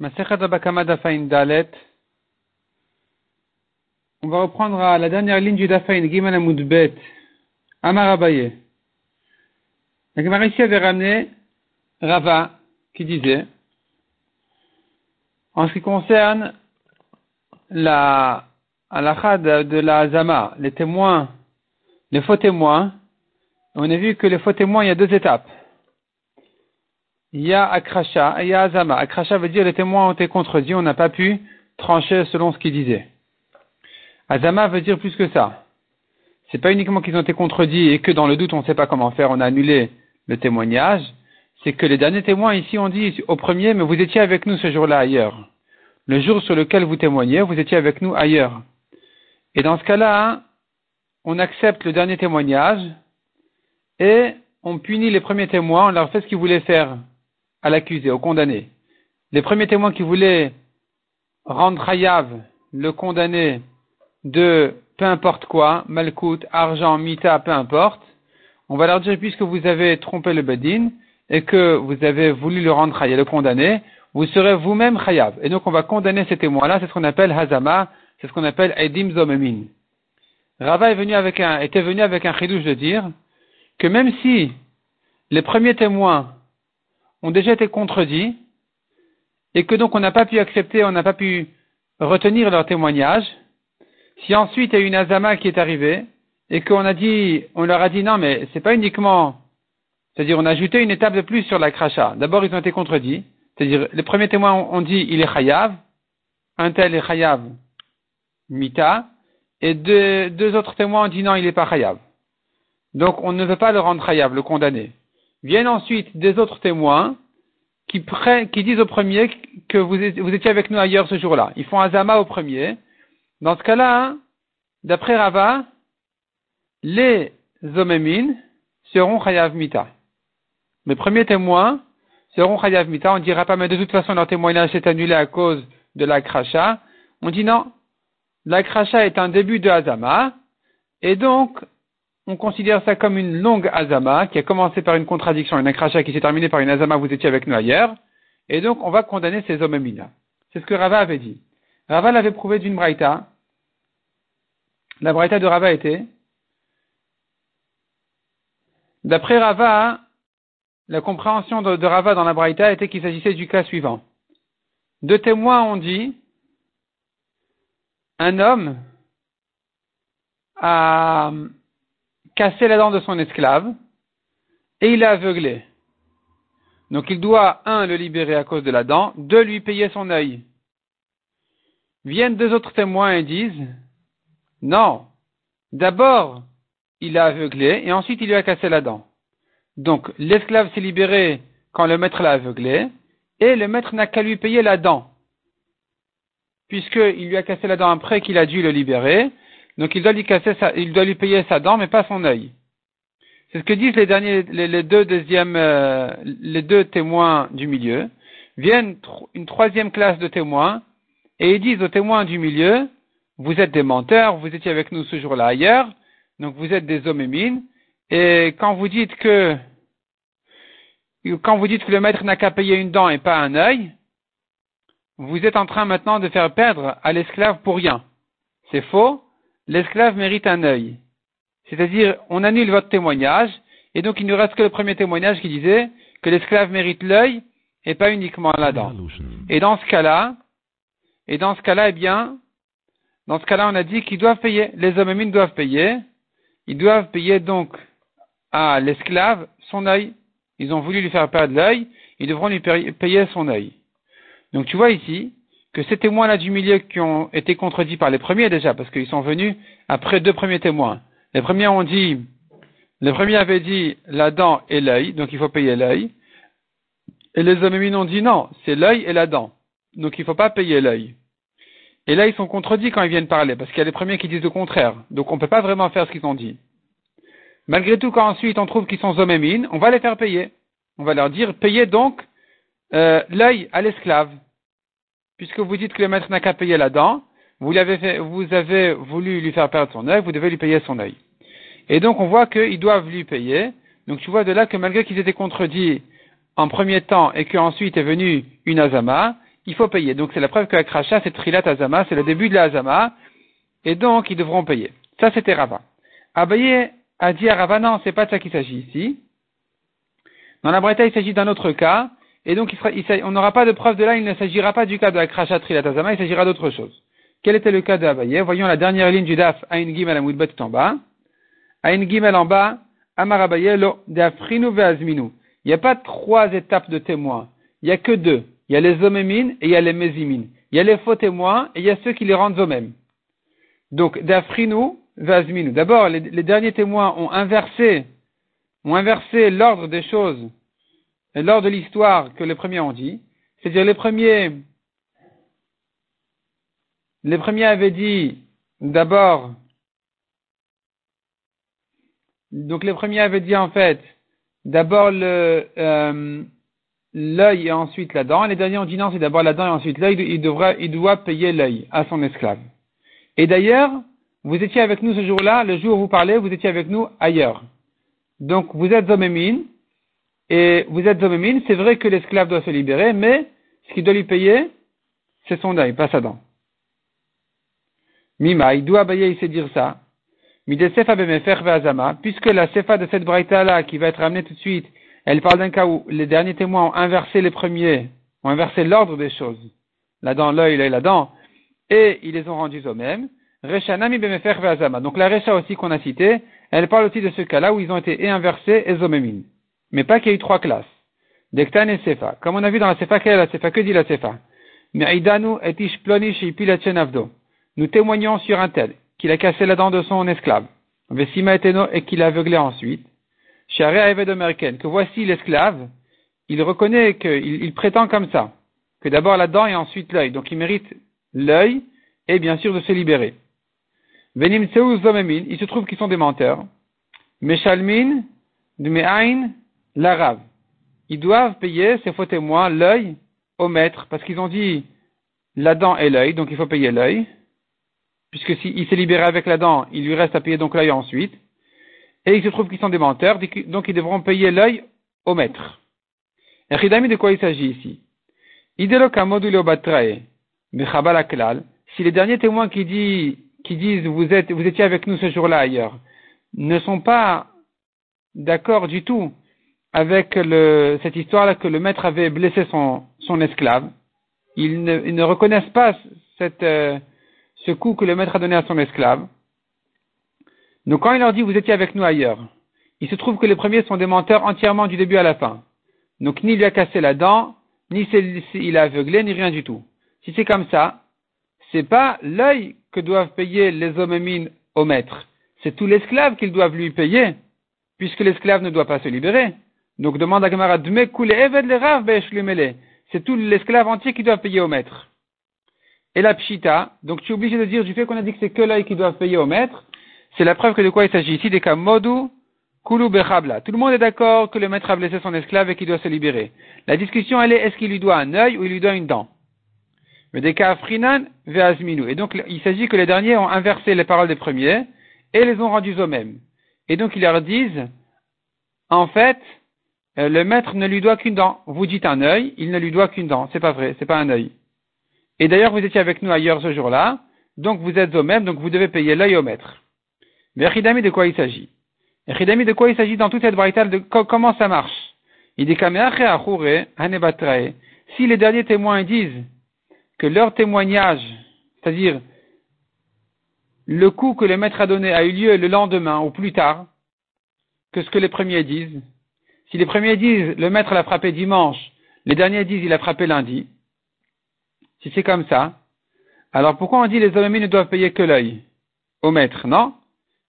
On va reprendre la dernière ligne du Dafain, Gimel Amoudbet, Amar Abaye. La Gemara avait ramené Rava, qui disait, en ce qui concerne la halakha de la Zama, les témoins, les faux témoins, on a vu que les faux témoins, il y a deux étapes. Il y a Akrasha et il y a Azama. Akrasha veut dire les témoins ont été contredits, on n'a pas pu trancher selon ce qu'ils disaient. Azama veut dire plus que ça. C'est pas uniquement qu'ils ont été contredits et que dans le doute on ne sait pas comment faire, on a annulé le témoignage. C'est que les derniers témoins ici ont dit au premier, mais vous étiez avec nous ce jour-là ailleurs. Le jour sur lequel vous témoignez, vous étiez avec nous ailleurs. Et dans ce cas-là, on accepte le dernier témoignage et on punit les premiers témoins, on leur fait ce qu'ils voulaient faire à l'accusé, au condamné. Les premiers témoins qui voulaient rendre Hayav, le condamné, de peu importe quoi, malcoute, argent, mita, peu importe, on va leur dire, puisque vous avez trompé le Bedin, et que vous avez voulu le rendre Hayav, le condamné, vous serez vous-même Chayav. Et donc on va condamner ces témoins-là, c'est ce qu'on appelle Hazama, c'est ce qu'on appelle Edim Zomemin. Rava est venu avec un, était venu avec un chidouche de dire que même si les premiers témoins ont déjà été contredits, et que donc on n'a pas pu accepter, on n'a pas pu retenir leur témoignage, si ensuite il y a une azama qui est arrivée, et qu'on a dit, on leur a dit non, mais c'est pas uniquement, c'est-à-dire on a ajouté une étape de plus sur la cracha. D'abord ils ont été contredits, c'est-à-dire les premiers témoins ont dit il est chayav, un tel est chayav, mita, et deux, autres témoins ont dit non, il n'est pas chayav. Donc on ne veut pas le rendre chayav, le condamner. Viennent ensuite des autres témoins qui, disent au premier que vous, étiez avec nous ailleurs ce jour-là. Ils font azama au premier. Dans ce cas-là, d'après Rava, les zomémines seront chayav mita. Les premiers témoins seront chayav mita. On ne dira pas, mais de toute façon, leur témoignage est annulé à cause de la kracha. On dit non. La kracha est un début de azama. Et donc, on considère ça comme une longue azama qui a commencé par une contradiction, une akracha qui s'est terminée par une azama, vous étiez avec nous ailleurs, et donc on va condamner ces hommes mina. C'est ce que Rava avait dit. Rava l'avait prouvé d'une braïta. La braïta de Rava était, d'après Rava, la compréhension de, de Rava dans la braïta était qu'il s'agissait du cas suivant. Deux témoins ont dit, un homme a cassé la dent de son esclave et il est aveuglé. Donc il doit, un, le libérer à cause de la dent, deux, lui payer son œil. Viennent deux autres témoins et disent, non, d'abord il a aveuglé et ensuite il lui a cassé la dent. Donc l'esclave s'est libéré quand le maître l'a aveuglé et le maître n'a qu'à lui payer la dent. Puisqu'il lui a cassé la dent après qu'il a dû le libérer, donc il doit lui casser sa, il doit lui payer sa dent, mais pas son œil. C'est ce que disent les derniers, les, deux deuxièmes, euh, les deux témoins du milieu. Viennent une troisième classe de témoins et ils disent aux témoins du milieu, vous êtes des menteurs, vous étiez avec nous ce jour-là ailleurs, donc vous êtes des hommes et mines, et quand vous dites que, quand vous dites que le maître n'a qu'à payer une dent et pas un œil, vous êtes en train maintenant de faire perdre à l'esclave pour rien. C'est faux, l'esclave mérite un œil. C'est-à-dire, on annule votre témoignage, et donc il ne reste que le premier témoignage qui disait que l'esclave mérite l'œil et pas uniquement la dent. Et dans ce cas-là, et dans ce cas-là, eh bien, dans ce cas-là, on a dit qu'ils doivent payer. Les hommes mines doivent payer. Ils doivent payer donc à l'esclave son œil. Ils ont voulu lui faire perdre l'œil. Ils devront lui payer son œil. Donc tu vois ici, que ces témoins-là du milieu qui ont été contredits par les premiers déjà, parce qu'ils sont venus après deux premiers témoins. Les premiers ont dit, les premiers avaient dit la dent et l'œil, donc il faut payer l'œil. Et les hommes ont dit non, c'est l'œil et la dent. Donc il ne faut pas payer l'œil. Et là, ils sont contredits quand ils viennent parler, parce qu'il y a les premiers qui disent le contraire. Donc on ne peut pas vraiment faire ce qu'ils ont dit. Malgré tout, quand ensuite on trouve qu'ils sont zomémines, on va les faire payer. On va leur dire, payez donc euh, l'œil à l'esclave puisque vous dites que le maître n'a qu'à payer la dent, vous, avez voulu lui faire perdre son œil, vous devez lui payer son œil. Et donc on voit qu'ils doivent lui payer. Donc tu vois de là que malgré qu'ils étaient contredits en premier temps et qu'ensuite est venue une azama, il faut payer. Donc c'est la preuve que la crachat, c'est Trilat Azama, c'est le début de la Azama, et donc ils devront payer. Ça, c'était Rava. Abaye a dit à Rava, non, c'est pas de ça qu'il s'agit ici. Dans la Breta, il s'agit d'un autre cas, et donc on n'aura pas de preuve de là, il ne s'agira pas du cas de la crachat Trilat Azama, il s'agira d'autre chose. Quel était le cas de Abaye Voyons la dernière ligne du DAF, Ain Gimel Amoudbet tout en bas. Ain Gimel en bas, Amar Abaye, lo Deafrinu Veazminu. Il n'y a pas trois étapes de témoins. Il n'y a que deux. Il y a les omémines et il y a les mésimines. Il y a les faux témoins et il y a ceux qui les rendent eux-mêmes. Donc, d'Afrinu, Vazminu. D'abord, les, derniers témoins ont inversé l'ordre des choses, l'ordre de l'histoire que les premiers ont dit. C'est-à-dire, les premiers, les premiers avaient dit, d'abord, donc les premiers avaient dit en fait, d'abord euh, l'œil et ensuite la dent. Les derniers ont dit non, c'est d'abord la dent et ensuite l'œil. Il, il doit payer l'œil à son esclave. Et d'ailleurs, vous étiez avec nous ce jour-là, le jour où vous parlez, vous étiez avec nous ailleurs. Donc vous êtes et vous êtes Zomémine, c'est vrai que l'esclave doit se libérer, mais ce qu'il doit lui payer, c'est son œil, pas sa dent. Mima, il doit bailler, il sait dire ça. Puisque la sefa de cette braïta-là, qui va être amenée tout de suite, elle parle d'un cas où les derniers témoins ont inversé les premiers, ont inversé l'ordre des choses. La dent, l'œil, l'œil, la dent, et ils les ont rendus aux mêmes. Donc la Recha aussi qu'on a citée, elle parle aussi de ce cas-là où ils ont été inversés et zomémines. Mais pas qu'il y ait eu trois classes. Dektan et Sefa. Comme on a vu dans la Sefa, quelle est la Sefa? Que dit la Sefa? Nous témoignons sur un tel, qu'il a cassé la dent de son esclave. Vesima et qu'il a aveuglé ensuite que voici l'esclave, il reconnaît qu'il il prétend comme ça, que d'abord la dent et ensuite l'œil. Donc il mérite l'œil et bien sûr de se libérer. Venim il se trouve qu'ils sont des menteurs. Meshalmin, de Me'ain, l'arabe. Ils doivent payer, ces faux témoins, l'œil au maître, parce qu'ils ont dit la dent et l'œil, donc il faut payer l'œil. Puisque s'il s'est libéré avec la dent, il lui reste à payer donc l'œil ensuite et il se trouve qu'ils sont des menteurs, donc ils devront payer l'œil au maître. Et de quoi il s'agit ici? Si les derniers témoins qui, disent vous, êtes, vous étiez avec nous ce jour-là ailleurs ne sont pas d'accord du tout avec cette histoire-là que le maître avait blessé son, esclave, ils ne, reconnaissent pas euh, ce coup que le maître a donné à son esclave, donc quand il leur dit vous étiez avec nous ailleurs, il se trouve que les premiers sont des menteurs entièrement du début à la fin. Donc ni il lui a cassé la dent, ni il a aveuglé, ni rien du tout. Si c'est comme ça, c'est pas l'œil que doivent payer les hommes au maître. C'est tout l'esclave qu'ils doivent lui payer, puisque l'esclave ne doit pas se libérer. Donc demande à Gamara, c'est tout l'esclave entier qui doit payer au maître. Et la pshita, donc tu es obligé de dire du fait qu'on a dit que c'est que l'œil qui doit payer au maître, c'est la preuve que de quoi il s'agit ici, des cas modu kulu bechabla. Tout le monde est d'accord que le maître a blessé son esclave et qu'il doit se libérer. La discussion, elle est, est-ce qu'il lui doit un œil ou il lui doit une dent? Mais des cas frinan ve'azminu. Et donc, il s'agit que les derniers ont inversé les paroles des premiers et les ont rendus aux mêmes. Et donc, ils leur disent, en fait, le maître ne lui doit qu'une dent. Vous dites un œil, il ne lui doit qu'une dent. C'est pas vrai, c'est pas un œil. Et d'ailleurs, vous étiez avec nous ailleurs ce jour-là, donc vous êtes aux mêmes, donc vous devez payer l'œil au maître. Mais de quoi il s'agit? Echidami, de quoi il s'agit dans toute cette braïta de comment ça marche? Il dit si les derniers témoins disent que leur témoignage, c'est-à-dire le coup que le maître a donné a eu lieu le lendemain ou plus tard que ce que les premiers disent, si les premiers disent le maître l'a frappé dimanche, les derniers disent il a frappé lundi, si c'est comme ça, alors pourquoi on dit les hommes ne doivent payer que l'œil au maître, non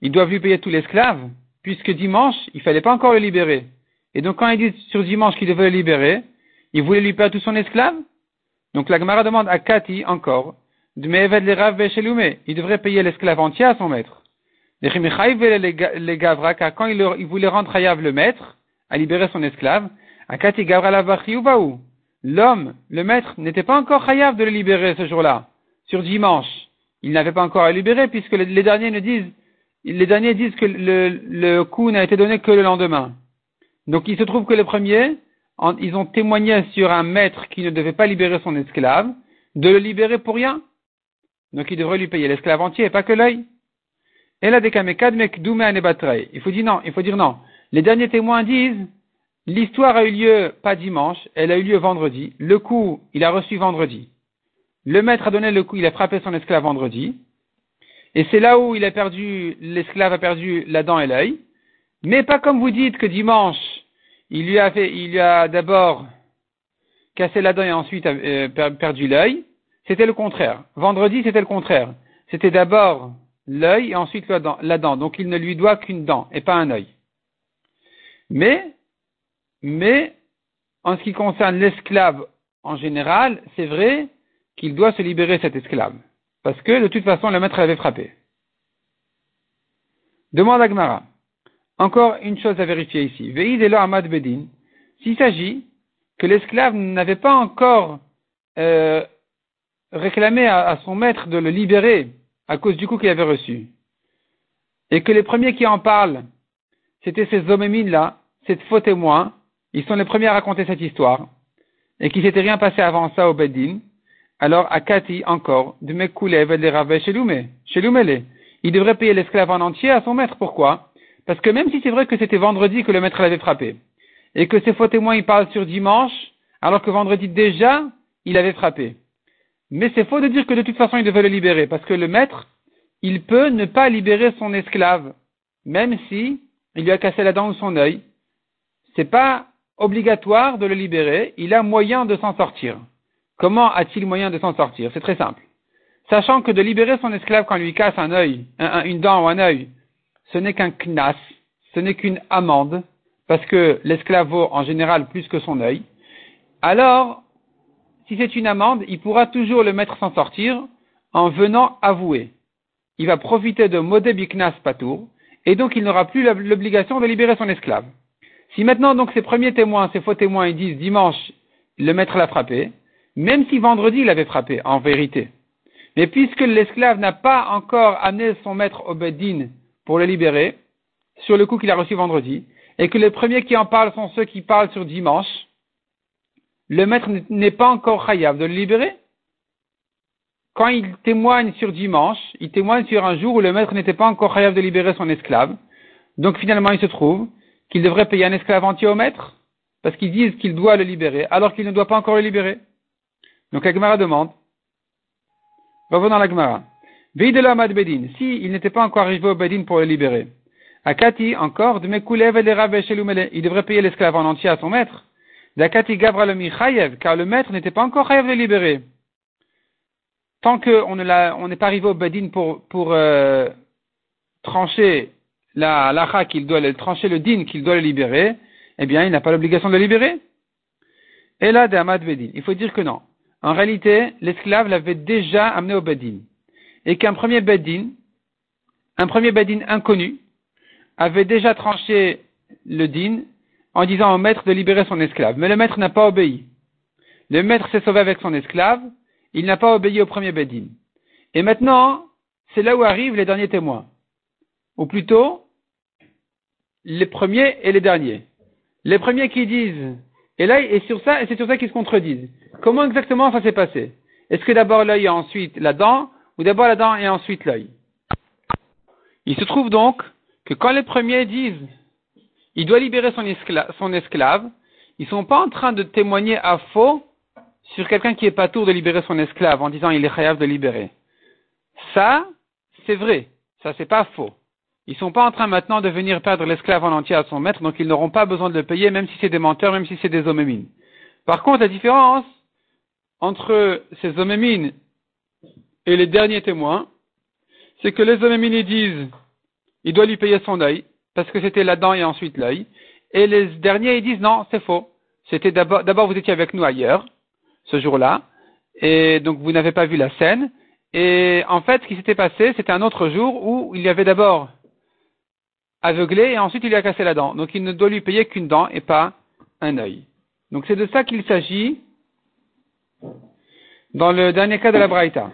ils doivent lui payer tout l'esclave, puisque dimanche, il fallait pas encore le libérer. Et donc, quand il dit sur dimanche qu'il devait le libérer, il voulait lui payer tout son esclave. Donc, la Gemara demande à Kati encore, de il devrait payer l'esclave entier à son maître. Les car quand il, voulait rendre Hayav le maître, à libérer son esclave, à Kati Gavra L'homme, le maître, n'était pas encore Hayav de le libérer ce jour-là, sur dimanche. Il n'avait pas encore à libérer, puisque les derniers ne disent, les derniers disent que le, coup n'a été donné que le lendemain. Donc il se trouve que les premiers ils ont témoigné sur un maître qui ne devait pas libérer son esclave, de le libérer pour rien. Donc il devrait lui payer l'esclave entier et pas que l'œil. Et là, il faut dire non, il faut dire non. Les derniers témoins disent, l'histoire a eu lieu pas dimanche, elle a eu lieu vendredi. Le coup, il a reçu vendredi. Le maître a donné le coup, il a frappé son esclave vendredi. Et c'est là où il a perdu, l'esclave a perdu la dent et l'œil. Mais pas comme vous dites que dimanche, il lui a il lui a d'abord cassé la dent et ensuite euh, perdu l'œil. C'était le contraire. Vendredi, c'était le contraire. C'était d'abord l'œil et ensuite la dent. Donc il ne lui doit qu'une dent et pas un œil. Mais, mais, en ce qui concerne l'esclave en général, c'est vrai qu'il doit se libérer cet esclave. Parce que de toute façon, le maître l'avait frappé. Demande à. Encore une chose à vérifier ici. Veïd et Ahmad Bedin. S'il s'agit que l'esclave n'avait pas encore euh, réclamé à, son maître de le libérer à cause du coup qu'il avait reçu, et que les premiers qui en parlent, c'était ces homémines-là, ces faux témoins, ils sont les premiers à raconter cette histoire, et qu'il s'était rien passé avant ça au Bedin, alors à Kati encore, de Mekoulev de chez. Il devrait payer l'esclave en entier à son maître. Pourquoi? Parce que même si c'est vrai que c'était vendredi que le maître l'avait frappé, et que ces faux témoins ils parlent sur dimanche, alors que vendredi déjà, il avait frappé. Mais c'est faux de dire que de toute façon il devait le libérer, parce que le maître, il peut ne pas libérer son esclave, même si il lui a cassé la dent ou son œil. C'est pas obligatoire de le libérer, il a moyen de s'en sortir. Comment a-t-il moyen de s'en sortir? C'est très simple. Sachant que de libérer son esclave quand il lui casse un œil, une dent ou un œil, ce n'est qu'un knas, ce n'est qu'une amende, parce que l'esclave vaut en général plus que son œil, alors, si c'est une amende, il pourra toujours le mettre s'en sortir en venant avouer. Il va profiter de modé biknas patour, et donc il n'aura plus l'obligation de libérer son esclave. Si maintenant donc ces premiers témoins, ces faux témoins, ils disent dimanche, le maître l'a frappé, même si vendredi il l'avait frappé, en vérité. Mais puisque l'esclave n'a pas encore amené son maître au bedin pour le libérer sur le coup qu'il a reçu vendredi, et que les premiers qui en parlent sont ceux qui parlent sur dimanche, le maître n'est pas encore chayav de le libérer. Quand il témoigne sur dimanche, il témoigne sur un jour où le maître n'était pas encore chayav de libérer son esclave. Donc finalement, il se trouve qu'il devrait payer un esclave entier au maître, parce qu'ils disent qu'il doit le libérer, alors qu'il ne doit pas encore le libérer. Donc la Gemara demande, revenons à la Gemara. Bedin, si il n'était pas encore arrivé au Bedin pour le libérer. Akati, encore, de Mekulev et il devrait payer l'esclave en entier à son maître. Dakati Gavra le car le maître n'était pas encore chayev de libérer. Tant qu'on n'est pas arrivé au Bedin pour, pour euh, trancher la lacha qu'il doit trancher le din qu'il doit le libérer, eh bien, il n'a pas l'obligation de le libérer. Et là, de Bedin. Il faut dire que non. En réalité, l'esclave l'avait déjà amené au Bedin et qu'un premier Bedin, un premier Bedin inconnu, avait déjà tranché le din en disant au maître de libérer son esclave. Mais le maître n'a pas obéi. Le maître s'est sauvé avec son esclave, il n'a pas obéi au premier Bedin. Et maintenant, c'est là où arrivent les derniers témoins. Ou plutôt, les premiers et les derniers. Les premiers qui disent, et là, et sur ça, et c'est sur ça qu'ils se contredisent. Comment exactement ça s'est passé? Est-ce que d'abord l'œil et ensuite la dent, ou d'abord la dent et ensuite l'œil? Il se trouve donc que quand les premiers disent il doit libérer son, esclave, ils ne sont pas en train de témoigner à faux sur quelqu'un qui est pas tour de libérer son esclave en disant il est khayaf de libérer. Ça, c'est vrai. Ça, c'est pas faux. Ils sont pas en train maintenant de venir perdre l'esclave en entier à son maître, donc ils n'auront pas besoin de le payer, même si c'est des menteurs, même si c'est des homémines. Par contre, la différence entre ces homémines et les derniers témoins, c'est que les hommes disent il doit lui payer son œil, parce que c'était la dent et ensuite l'œil, et les derniers ils disent non, c'est faux. C'était d'abord, d'abord vous étiez avec nous ailleurs, ce jour-là, et donc vous n'avez pas vu la scène, et en fait ce qui s'était passé, c'était un autre jour où il y avait d'abord aveuglé et ensuite il lui a cassé la dent. Donc il ne doit lui payer qu'une dent et pas un œil. Donc c'est de ça qu'il s'agit dans le dernier cas de la Braïta.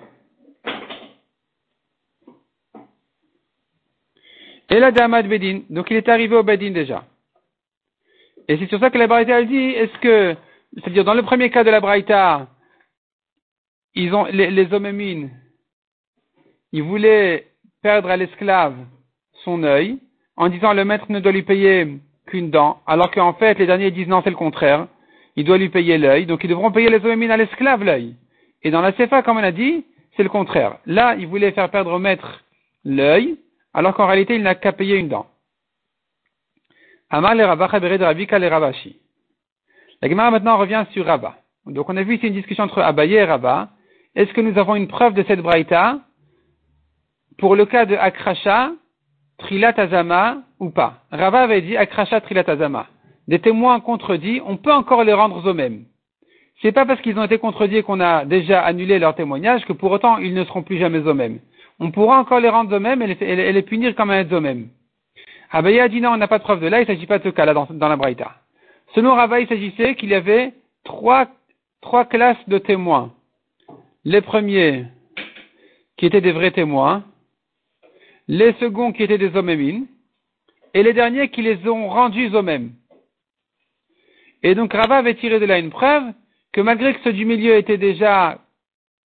Et là, Damad Bedin, donc il est arrivé au Bedin déjà. Et c'est sur ça que la Braïta elle dit, est-ce que, c'est-à-dire dans le premier cas de la Braïta, ils ont, les, les homémines, ils voulaient perdre à l'esclave son œil, en disant le maître ne doit lui payer qu'une dent, alors qu'en fait les derniers disent non c'est le contraire, il doit lui payer l'œil, donc ils devront payer les homémines à l'esclave l'œil. Et dans la CFA, comme on a dit, c'est le contraire. Là, il voulait faire perdre au maître l'œil, alors qu'en réalité il n'a qu'à payer une dent. Le de Rabashi. La Gemara maintenant revient sur Rabba. Donc on a vu ici une discussion entre Abaye et Rabba. Est-ce que nous avons une preuve de cette braïta? Pour le cas de Akrasha, Trilat Azama ou pas? Rabba avait dit Akrasha, Trilat Azama. Des témoins contredits, on peut encore les rendre eux-mêmes. C'est pas parce qu'ils ont été contredits qu'on a déjà annulé leur témoignage que pour autant ils ne seront plus jamais eux-mêmes. On pourra encore les rendre eux-mêmes et les, punir comme eux-mêmes. Abaye a dit non, on n'a pas de preuve de là, il ne s'agit pas de ce cas-là dans, la Braïta. Selon Rabba, il s'agissait qu'il y avait trois, trois classes de témoins. Les premiers qui étaient des vrais témoins, les seconds qui étaient des hommes et les derniers qui les ont rendus eux-mêmes. Et donc Rava avait tiré de là une preuve que malgré que ceux du milieu étaient déjà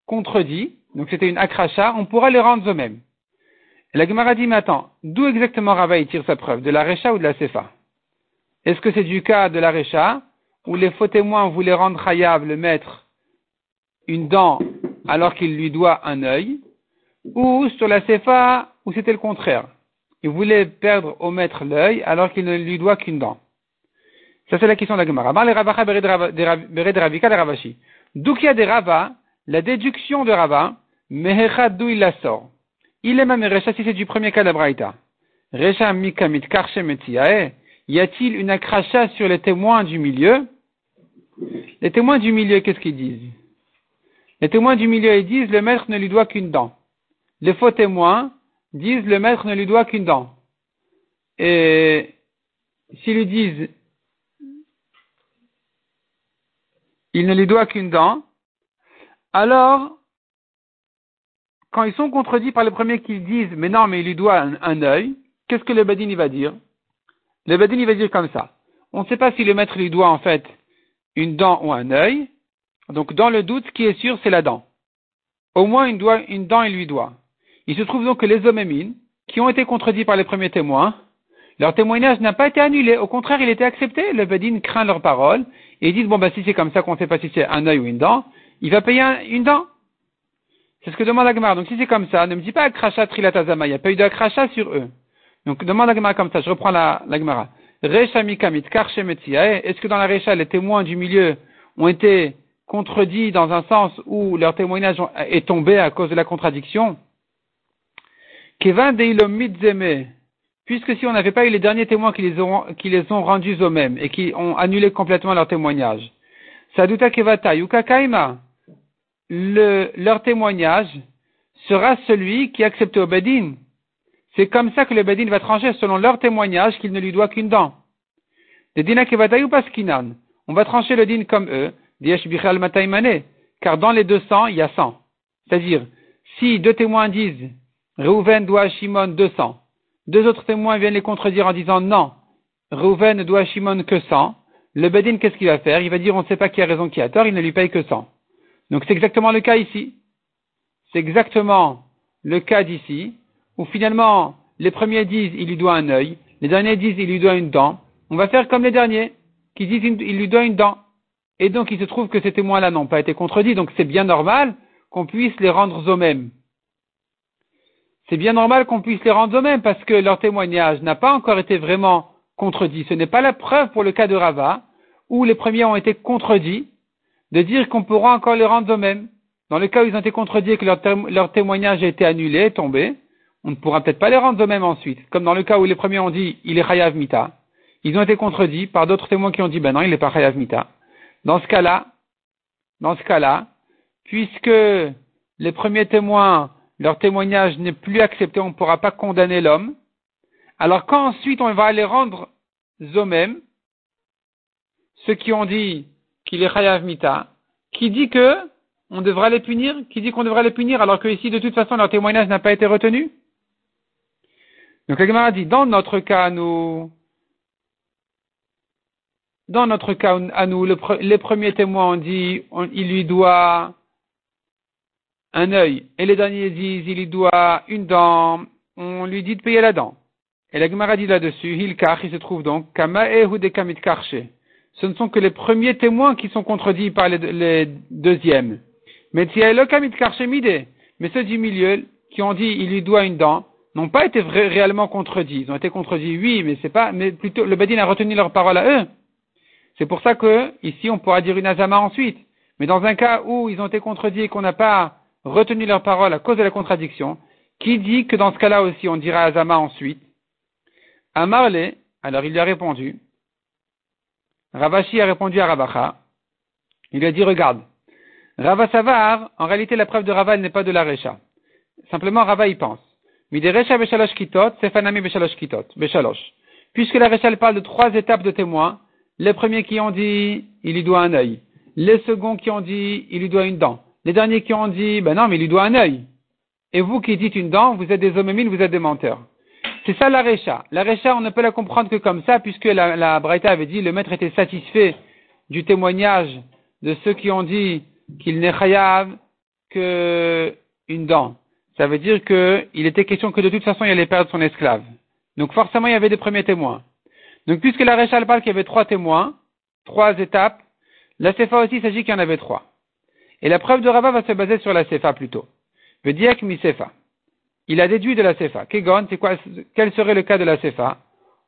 contredits, donc c'était une akracha, on pourra les rendre eux-mêmes. Et la Gemara dit, mais attends, d'où exactement Rava tire sa preuve? De la Recha ou de la Sefa? Est-ce que c'est du cas de la Recha, où les faux témoins voulaient rendre Hayav, le maître, une dent alors qu'il lui doit un œil, ou sur la Sefa, où c'était le contraire Il voulait perdre au maître l'œil alors qu'il ne lui doit qu'une dent. Ça, c'est la question de la Gemara. Y a des Rava, la déduction de Rava, Mehechad d'où il la sort. Il est même Recha si c'est du premier cas de. Recha mikamit Y a-t-il une akracha sur les témoins du milieu? Les témoins du milieu, qu'est-ce qu'ils disent? Les témoins du milieu, ils disent le maître ne lui doit qu'une dent. Les faux témoins disent le maître ne lui doit qu'une dent. Et s'ils lui disent il ne lui doit qu'une dent, alors quand ils sont contredits par les premiers qui disent, mais non, mais il lui doit un, œil, qu'est-ce que le Badin va dire? Le Badin il va dire comme ça. On ne sait pas si le maître lui doit en fait une dent ou un œil. Donc dans le doute, ce qui est sûr, c'est la dent. Au moins une, une dent il lui doit. Il se trouve donc que les hommes qui ont été contredits par les premiers témoins, leur témoignage n'a pas été annulé. Au contraire, il était accepté. Le Badin craint leurs paroles et ils disent, bon, bah, si c'est comme ça qu'on ne sait pas si c'est un œil ou une dent, il va payer une dent. C'est ce que demande Agmar. Donc si c'est comme ça, ne me dis pas Akrasha Trilatazama, il n'y a pas eu d'Akrasha sur eux. Donc demande Agmar comme ça, je reprends la, l'Agmara. Recha Mikamit est-ce que dans la Recha, les témoins du milieu ont été contredits dans un sens où leur témoignage est tombé à cause de la contradiction? Puisque si on n'avait pas eu les derniers témoins qui les ont, rendus eux-mêmes et qui ont annulé complètement leur témoignage, Saduta Kevata leur témoignage sera celui qui accepte au. C'est comme ça que le Bedin va trancher selon leur témoignage qu'il ne lui doit qu'une dent. On va trancher le din comme eux, car dans les deux sangs, il y a 100. C'est-à-dire, si deux témoins disent, Reuven doit à Shimon 200, deux autres témoins viennent les contredire en disant non, Reuven ne doit à Shimon que 100, le Bedin, qu'est-ce qu'il va faire? Il va dire on ne sait pas qui a raison, qui a tort, il ne lui paye que 100. Donc c'est exactement le cas ici. C'est exactement le cas d'ici, où finalement les premiers disent il lui doit un œil, les derniers disent il lui doit une dent. On va faire comme les derniers, qui disent il lui doit une dent. Et donc il se trouve que ces témoins-là n'ont pas été contredits, donc c'est bien normal qu'on puisse les rendre eux-mêmes. C'est bien normal qu'on puisse les rendre eux-mêmes parce que leur témoignage n'a pas encore été vraiment contredit. Ce n'est pas la preuve pour le cas de Rava, où les premiers ont été contredits, de dire qu'on pourra encore les rendre eux-mêmes. Dans le cas où ils ont été contredits et que leur, témoignage a été annulé, tombé, on ne pourra peut-être pas les rendre eux-mêmes ensuite. Comme dans le cas où les premiers ont dit il est Chayav Mita. Ils ont été contredits par d'autres témoins qui ont dit ben non, il n'est pas Chayav Mita. Dans ce cas-là, dans ce cas-là, puisque les premiers témoins, leur témoignage n'est plus accepté, on ne pourra pas condamner l'homme. Alors quand ensuite on va les rendre eux-mêmes, ceux qui ont dit qu'il est chayav mita, qui dit que on devra les punir, qui dit qu'on devra les punir alors que ici de toute façon leur témoignage n'a pas été retenu. Donc la dit dans notre cas nous dans notre cas à nous, les premiers témoins ont dit, il lui doit un œil, et les derniers disent, il lui doit une dent, on lui dit de payer la dent. Et la Gemara dit là-dessus, Hilkach, il se trouve donc, Kama Ce ne sont que les premiers témoins qui sont contredits par les, deuxièmes. Mais. Mais ceux du milieu, qui ont dit, il lui doit une dent, n'ont pas été réellement contredits. Ils ont été contredits, oui, mais c'est pas, mais plutôt, le Badin a retenu leur parole à eux. C'est pour ça que, ici, on pourra dire une azama ensuite. Mais dans un cas où ils ont été contredits et qu'on n'a pas retenu leur parole à cause de la contradiction, qui dit que dans ce cas-là aussi on dira azama ensuite? Amarle, alors il lui a répondu, Ravashi a répondu à Rabacha, il lui a dit, regarde, Rava Savar, en réalité la preuve de Rava, n'est pas de la Recha. Simplement Rava y pense. Miderecha beshalosh kitot, sefanami beshalosh kitot, beshalosh. Puisque la Recha parle de trois étapes de témoins, les premiers qui ont dit, il lui doit un œil. Les seconds qui ont dit, il lui doit une dent. Les derniers qui ont dit, ben non, mais il lui doit un œil. Et vous qui dites une dent, vous êtes des homémines, vous êtes des menteurs. C'est ça la Recha. La on ne peut la comprendre que comme ça, puisque la, la Braïta avait dit, le maître était satisfait du témoignage de ceux qui ont dit qu'il n'est chayav que une dent. Ça veut dire qu'il était question que de toute façon il allait perdre son esclave. Donc forcément il y avait des premiers témoins. Donc puisque la Réchal parle qu'il y avait trois témoins, trois étapes, la Sefa aussi s'agit qu'il y en avait trois. Et la preuve de Rava va se baser sur la Sefa plutôt. Que mi Sefa. Il a déduit de la Sefa. Kegon, c'est quoi, quel serait le cas de la Sefa?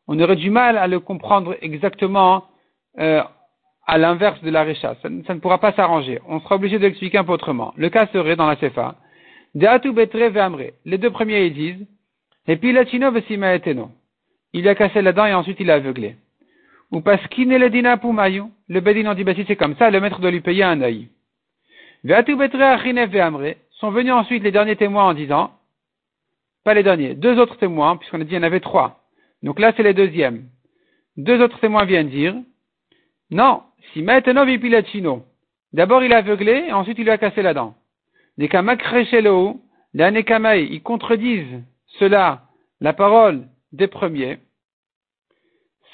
On aurait du mal à le comprendre exactement euh, à l'inverse de la Récha. Ça, ne pourra pas s'arranger. On sera obligé de l'expliquer un peu autrement. Le cas serait dans la Sefa Deatu betre ve'amre. Les deux premiers ils disent, et puis latino eteno. Il a cassé la dent et ensuite il a aveuglé. Ou parce qu'il le dina pumayu. Le bedin en dit, bah si c'est comme ça, le maître doit lui payer un œil. Ve'atu betre achine ve'amre. Sont venus ensuite les derniers témoins en disant, pas les derniers, deux autres témoins, puisqu'on a dit qu'il y en avait trois. Donc là, c'est les deuxièmes. Deux autres témoins viennent dire, non, si maintenant latino. D'abord il a aveuglé, et ensuite il lui a cassé la dent. Les Nekamaï, ils contredisent cela, la parole des premiers.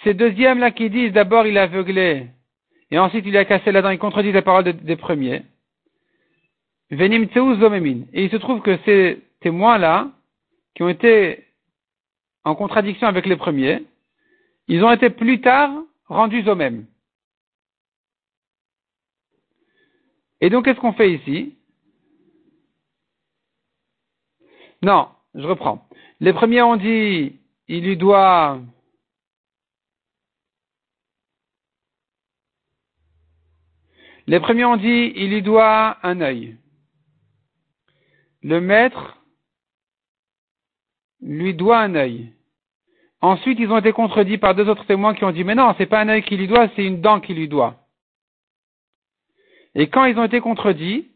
Ces deuxièmes-là qui disent d'abord il a aveuglé et ensuite il a cassé la dent, ils contredisent la parole des premiers. Venim Et il se trouve que ces témoins-là, qui ont été en contradiction avec les premiers, ils ont été plus tard rendus aux mêmes. Et donc, qu'est-ce qu'on fait ici? Non, je reprends. Les premiers ont dit, il lui doit Les premiers ont dit, il lui doit un œil. Le maître lui doit un œil. Ensuite, ils ont été contredits par deux autres témoins qui ont dit, mais non, c'est pas un œil qui lui doit, c'est une dent qui lui doit. Et quand ils ont été contredits,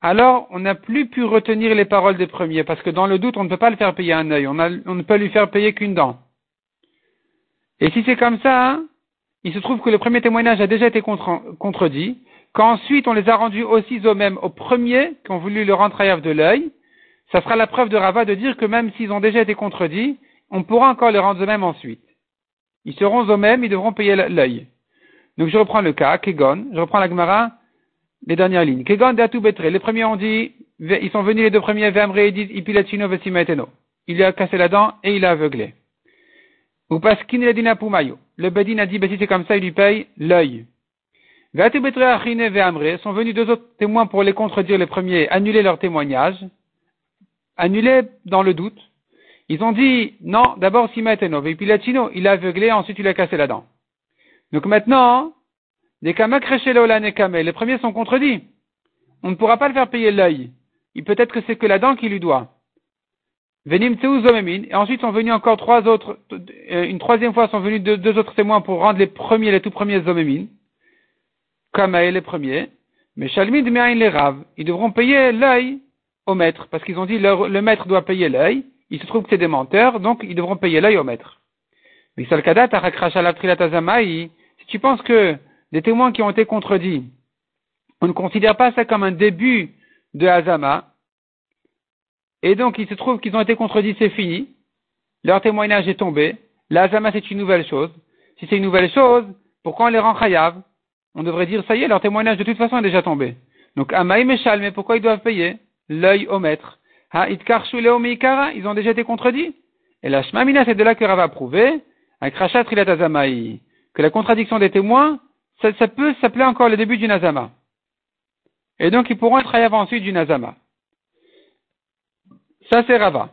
alors on n'a plus pu retenir les paroles des premiers, parce que dans le doute, on ne peut pas le faire payer un œil, on, ne peut lui faire payer qu'une dent. Et si c'est comme ça, hein, il se trouve que le premier témoignage a déjà été contredit, qu'ensuite on les a rendus aussi eux-mêmes aux premiers qui ont voulu le rendre à de l'œil, ça sera la preuve de Rava de dire que même s'ils ont déjà été contredits, on pourra encore les rendre eux-mêmes ensuite. Ils seront eux-mêmes, ils devront payer l'œil. Donc je reprends le cas, Kegon, je reprends la Gemara, les dernières lignes. Kegon Betre. Les premiers ont dit, ils sont venus les deux premiers, Vemre, et disent, Ipilatino Vesimeteno. Il lui a cassé la dent et il a aveuglé. Ou parce qu'il dina pumayo. Le Bedin a dit, ben si c'est comme ça, il lui paye l'œil. Veatu Betre Achine Vemre. Sont venus deux autres témoins pour les contredire les premiers, annuler leur témoignage. Annuler dans le doute. Ils ont dit, non, d'abord Simeteno, Vepilatino, il a aveuglé, ensuite il a cassé la dent. Donc maintenant, les les premiers sont contredits. On ne pourra pas le faire payer l'œil. Il peut être que c'est que la dent qui lui doit. Venim et ensuite sont venus encore trois autres, euh, une troisième fois sont venus deux, autres témoins pour rendre les premiers, les tout premiers zomémines, comme les premiers. Mais Shalmid Me'ain les raves, ils devront payer l'œil au maître, parce qu'ils ont dit le maître doit payer l'œil. Il se trouve que c'est des menteurs, donc ils devront payer l'œil au maître. Mais Si tu penses que des témoins qui ont été contredits. On ne considère pas ça comme un début de Hazama. Et donc, il se trouve qu'ils ont été contredits, c'est fini. Leur témoignage est tombé. La Hazama, c'est une nouvelle chose. Si c'est une nouvelle chose, pourquoi on les rend chayav? On devrait dire, ça y est, leur témoignage de toute façon est déjà tombé. Donc, Amaï Meshal, mais pourquoi ils doivent payer L'œil au maître? Ha ils ont déjà été contredits? Et la Shmamina, c'est de là que Rava a prouvé, que la contradiction des témoins, ça, peut s'appeler encore le début du Nazama. Et donc, ils pourront être chayav ensuite du Nazama. Ça, c'est Rava.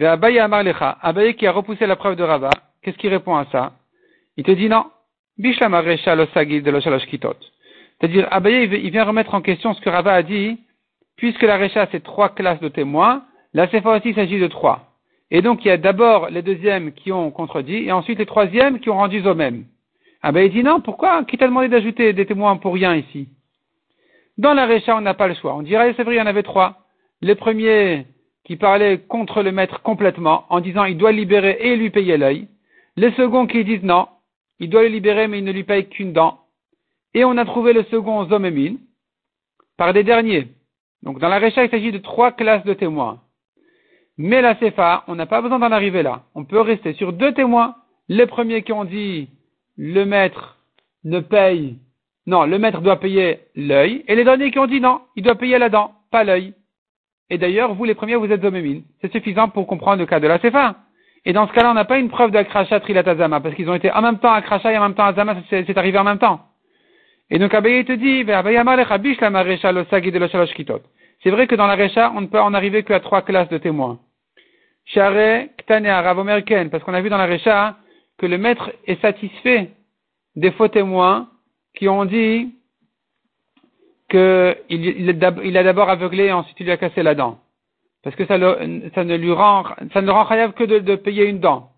Abaye qui a repoussé la preuve de Rava, qu'est-ce qu'il répond à ça? Il te dit non. C'est-à-dire, Abaye, il vient remettre en question ce que Rava a dit, puisque la Recha, c'est trois classes de témoins, la Sefa aussi s'agit de trois. Et donc, il y a d'abord les deuxièmes qui ont contredit, et ensuite les troisièmes qui ont rendu eux mêmes. Abaye dit non, pourquoi? Qui t'a demandé d'ajouter des témoins pour rien ici? Dans la Recha, on n'a pas le choix. On dirait, c'est vrai, il y en avait trois. Les premiers qui parlaient contre le maître complètement, en disant il doit libérer et lui payer l'œil. Les seconds qui disent non, il doit le libérer mais il ne lui paye qu'une dent. Et on a trouvé le second Zomemine par des derniers. Donc dans la Récha, il s'agit de trois classes de témoins. Mais la CFA, on n'a pas besoin d'en arriver là. On peut rester sur deux témoins. Les premiers qui ont dit le maître ne paye, non, le maître doit payer l'œil. Et les derniers qui ont dit non, il doit payer la dent, pas l'œil. Et d'ailleurs, vous les premiers, vous êtes Zomemine. C'est suffisant pour comprendre le cas de la CFA. Et dans ce cas-là, on n'a pas une preuve d'Akrasha Trilatazama, parce qu'ils ont été en même temps Akrasha et en même temps Azama, c'est arrivé en même temps. Et donc Abaye te dit, c'est vrai que dans la Recha, on ne peut en arriver qu'à trois classes de témoins. Share, Ktane, Rav parce qu'on a vu dans la Recha que le maître est satisfait des faux témoins qui ont dit qu'il il a d'abord aveuglé et ensuite il lui a cassé la dent. Parce que ça, ne lui rend, ça ne le rend chayav que de, de, payer une dent.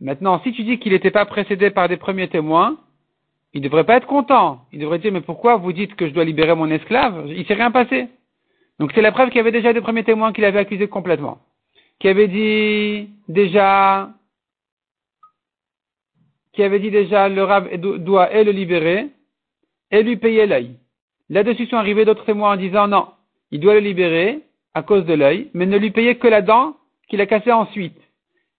Maintenant, si tu dis qu'il n'était pas précédé par des premiers témoins, il ne devrait pas être content. Il devrait dire, mais pourquoi vous dites que je dois libérer mon esclave? Il s'est rien passé. Donc c'est la preuve qu'il y avait déjà des premiers témoins qui l'avaient accusé complètement. Qui avait dit déjà, qui avait dit déjà, le rab doit et le libérer et lui payer l'œil. Là-dessus sont arrivés d'autres témoins en disant, non, il doit le libérer à cause de l'œil, mais ne lui payer que la dent qu'il a cassée ensuite.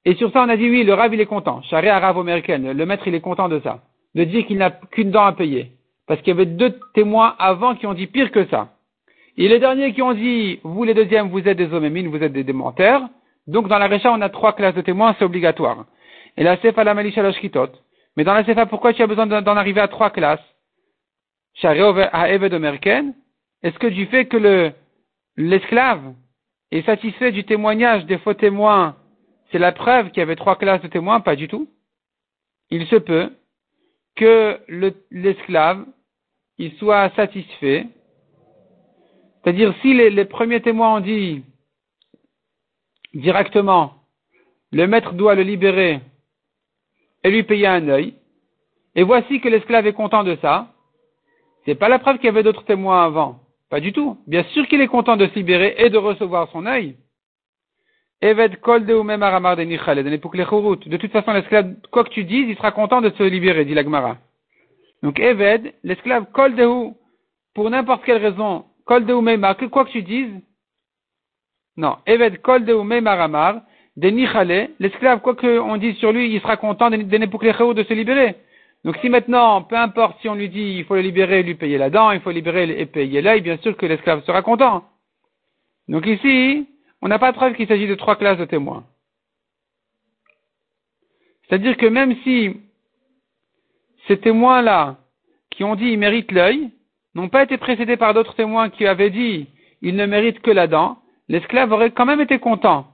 Et sur ça, on a dit oui, le rave, il est content. Charé arabe américaine, le maître, il est content de ça. De dire qu'il n'a qu'une dent à payer. Parce qu'il y avait deux témoins avant qui ont dit pire que ça. Et les derniers qui ont dit, vous les deuxièmes, vous êtes des homémines, vous êtes des démentaires. Donc dans la Récha, on a trois classes de témoins, c'est obligatoire. Et la Sefa la Malisha Mais dans la Sefa, pourquoi tu as besoin d'en arriver à trois classes? Charé à Eved américaine Est-ce que du fait que le, l'esclave est satisfait du témoignage des faux témoins, c'est la preuve qu'il y avait trois classes de témoins, pas du tout. Il se peut que l'esclave soit satisfait. C'est-à-dire si les, premiers témoins ont dit directement le maître doit le libérer et lui payer un œil, et voici que l'esclave est content de ça, c'est pas la preuve qu'il y avait d'autres témoins avant. Pas du tout. Bien sûr qu'il est content de se libérer et de recevoir son œil. Eved kol même de De toute façon, l'esclave, quoi que tu dises, il sera content de se libérer, dit l'agmara. Donc, Eved, l'esclave kol pour n'importe quelle raison, kol quoi que tu dises, non, Eved nichale, l'esclave, quoi qu'on dise sur lui, il sera content de, de se libérer. Donc si maintenant, peu importe si on lui dit il faut le libérer et lui payer la dent, il faut libérer et payer l'œil, bien sûr que l'esclave sera content. Donc ici, on n'a pas de preuve qu'il s'agit de trois classes de témoins. C'est-à-dire que même si ces témoins-là, qui ont dit il mérite l'œil, n'ont pas été précédés par d'autres témoins qui avaient dit il ne mérite que la dent, l'esclave aurait quand même été content.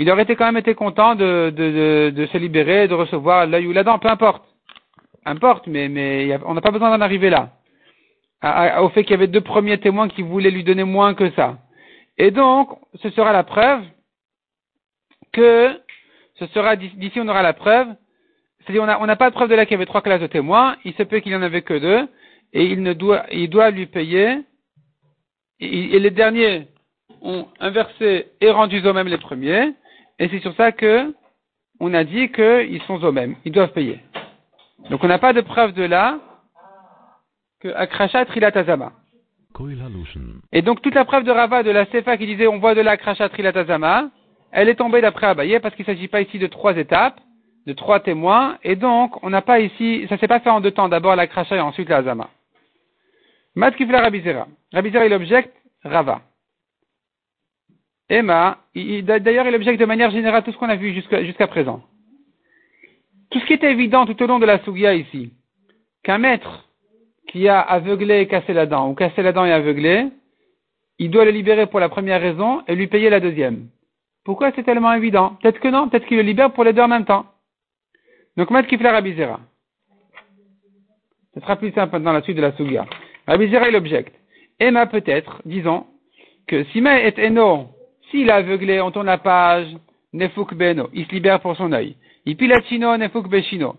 Il aurait été quand même été content de, de, se libérer, de recevoir l'œil ou la dent, peu importe. Importe, mais, mais on n'a pas besoin d'en arriver là. au fait qu'il y avait deux premiers témoins qui voulaient lui donner moins que ça. Et donc, ce sera la preuve que, ce sera, d'ici on aura la preuve, c'est-à-dire on n'a pas de preuve de là qu'il y avait trois classes de témoins, il se peut qu'il n'y en avait que deux, et il ne doit, il doit lui payer, et, et les derniers ont inversé et rendu eux-mêmes les premiers, et c'est sur ça que on a dit qu'ils sont eux mêmes, ils doivent payer. Donc on n'a pas de preuve de là que Akrashat Trilatazama. Et donc toute la preuve de Rava de la Sefa qui disait on voit de la Akrashat Trilatazama, elle est tombée d'après Abaye parce qu'il ne s'agit pas ici de trois étapes, de trois témoins, et donc on n'a pas ici, ça s'est pas fait en deux temps, d'abord la et ensuite la azama. Mat kifla Rabizera. Rabizera il objecte Rava. Emma, d'ailleurs il objecte de manière générale tout ce qu'on a vu jusqu'à présent. Tout ce qui était évident tout au long de la Sugia ici, qu'un maître qui a aveuglé et cassé la dent, ou cassé la dent et aveuglé, il doit le libérer pour la première raison et lui payer la deuxième. Pourquoi c'est tellement évident? Peut-être que non, peut-être qu'il le libère pour les deux en même temps. Donc, Maître Kifla Rabizera. Ce sera plus simple dans la suite de la Sugia. Rabizera, il objecte. Emma, peut-être, disons, que Sima est Eno, s'il a aveuglé, on tourne la page, Nefuk Beno, il se libère pour son œil. Il chino, Nefuk Beshino.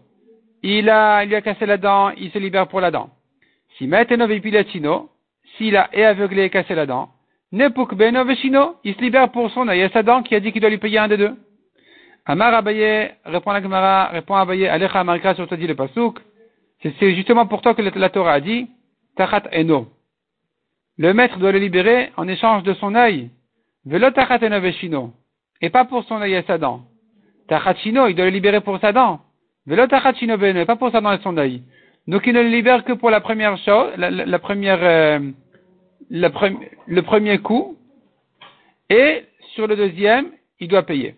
Il a, il lui a cassé la dent, il se libère pour la dent. Est chino, s'il a et aveuglé et cassé la dent, Nepuk Beno Veshino, il se libère pour son œil. Il y a sa dent qui a dit qu'il doit lui payer un des deux. Amar Abaye, répond la Gemara, répond Abaye, Alecha Amarika sur dit le Pasuk. C'est justement pour toi que la Torah a dit, Tachat Eno. Le maître doit le libérer en échange de son œil. Velo Tachat Eno Veshino. Et pas pour son œil et sa dent. Tachat Shino, il doit le libérer pour sa dent. Velo Tachat Shino Beno, et pas pour sa dent et son œil. Donc il ne le libère que pour la première chose, la, première, euh, le premier coup, et sur le deuxième, il doit payer.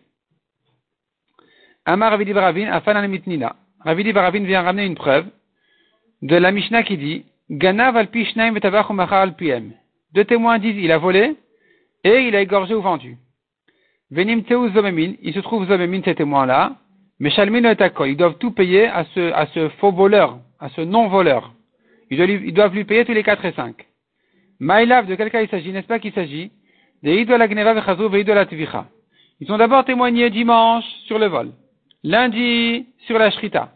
Amar Ravidi Baravin, Afan Mitnina. Ravidi Baravin vient ramener une preuve de la Mishnah qui dit Ganav al al Deux témoins disent il a volé et il a égorgé ou vendu. Venim Teu Zomemin, il se trouve Zomemin ces témoins-là, mais Shalmin et ils doivent tout payer à ce, à ce faux voleur, à ce non-voleur. Ils doivent lui payer tous les 4 et 5. Maïlav, de quel cas il s'agit N'est-ce pas qu'il s'agit? Ils ont d'abord témoigné dimanche sur le vol, lundi sur la Shrita.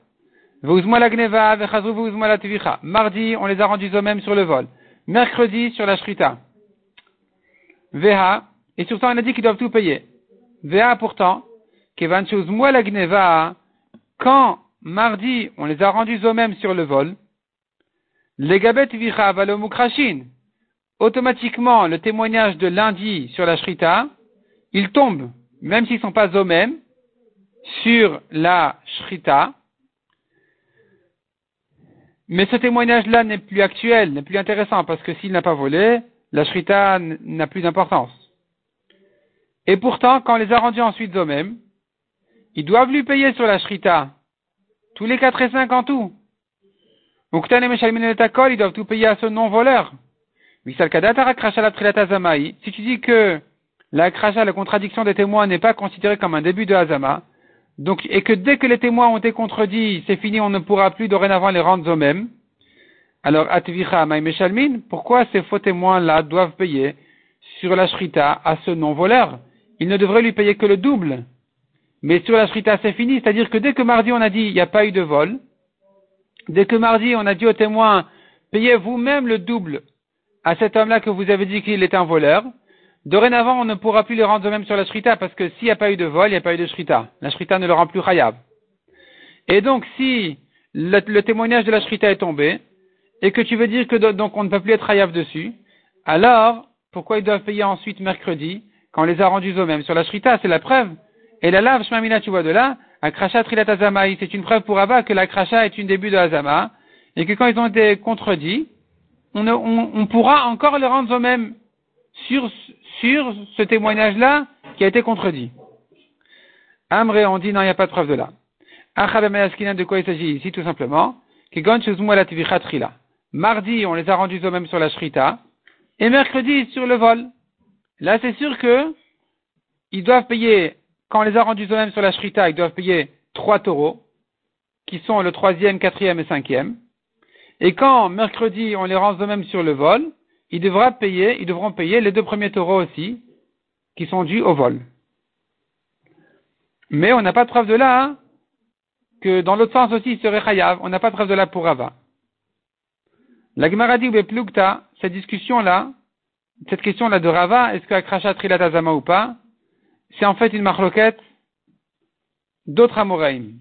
Mardi, on les a rendus eux-mêmes sur le vol. Mercredi sur la Shrita. Veha, et sur ça on a dit qu'ils doivent tout payer. Veha pourtant, la quand mardi on les a rendus eux-mêmes sur le vol, les Gabet Vicha Valomukrashin, automatiquement le témoignage de lundi sur la Shrita, il tombe, même s'ils ne sont pas eux-mêmes, sur la Shrita. Mais ce témoignage-là n'est plus actuel, n'est plus intéressant, parce que s'il n'a pas volé, la Shrita n'a plus d'importance. Et pourtant, quand on les a rendus ensuite eux-mêmes, ils doivent lui payer sur la Shrita, tous les 4 et 5 en tout. Donc, ils doivent tout payer à ce non-voleur. Si tu dis que la krasha, la contradiction des témoins n'est pas considérée comme un début de Hazama, donc, et que dès que les témoins ont été contredits, c'est fini, on ne pourra plus dorénavant les rendre eux-mêmes. Alors, Atvicha Meshalmin, pourquoi ces faux témoins-là doivent payer sur la shrita à ce non-voleur? Ils ne devraient lui payer que le double. Mais sur la shrita, c'est fini. C'est-à-dire que dès que mardi on a dit il n'y a pas eu de vol, dès que mardi on a dit aux témoins payez vous-même le double à cet homme-là que vous avez dit qu'il est un voleur, dorénavant, on ne pourra plus le rendre même sur la shrita, parce que s'il n'y a pas eu de vol, il n'y a pas eu de shrita. La shrita ne le rend plus khayab. Et donc, si le, témoignage de la shrita est tombé, et que tu veux dire que donc on ne peut plus être khayab dessus, alors, pourquoi ils doivent payer ensuite mercredi, quand on les a rendus eux-mêmes? Sur la shrita, c'est la preuve. Et la lave, Shmamina, tu vois de là, crachat trilat c'est une preuve pour Abba que la crachat est une début de azama, et que quand ils ont été contredits, on, pourra encore le rendre eux-mêmes sur, sur ce témoignage-là qui a été contredit. Amré, on dit non, il n'y a pas de preuve de là. De quoi il s'agit ici, tout simplement? Mardi, on les a rendus eux-mêmes sur la shrita, et mercredi sur le vol. Là, c'est sûr que ils doivent payer, quand on les a rendus eux-mêmes sur la shrita, ils doivent payer trois taureaux, qui sont le troisième, quatrième et cinquième. Et quand mercredi on les rend eux-mêmes sur le vol, ils, devront payer, ils devront payer les deux premiers taureaux aussi, qui sont dus au vol. Mais on n'a pas de preuve de là, hein, que dans l'autre sens aussi il serait chayav, on n'a pas de preuve de là pour Rava. La Gemara dit Plugta, cette discussion-là, cette question-là de Rava, est-ce qu'Akrasha trilat azama ou pas, c'est en fait une marloquette d'autres amoraim.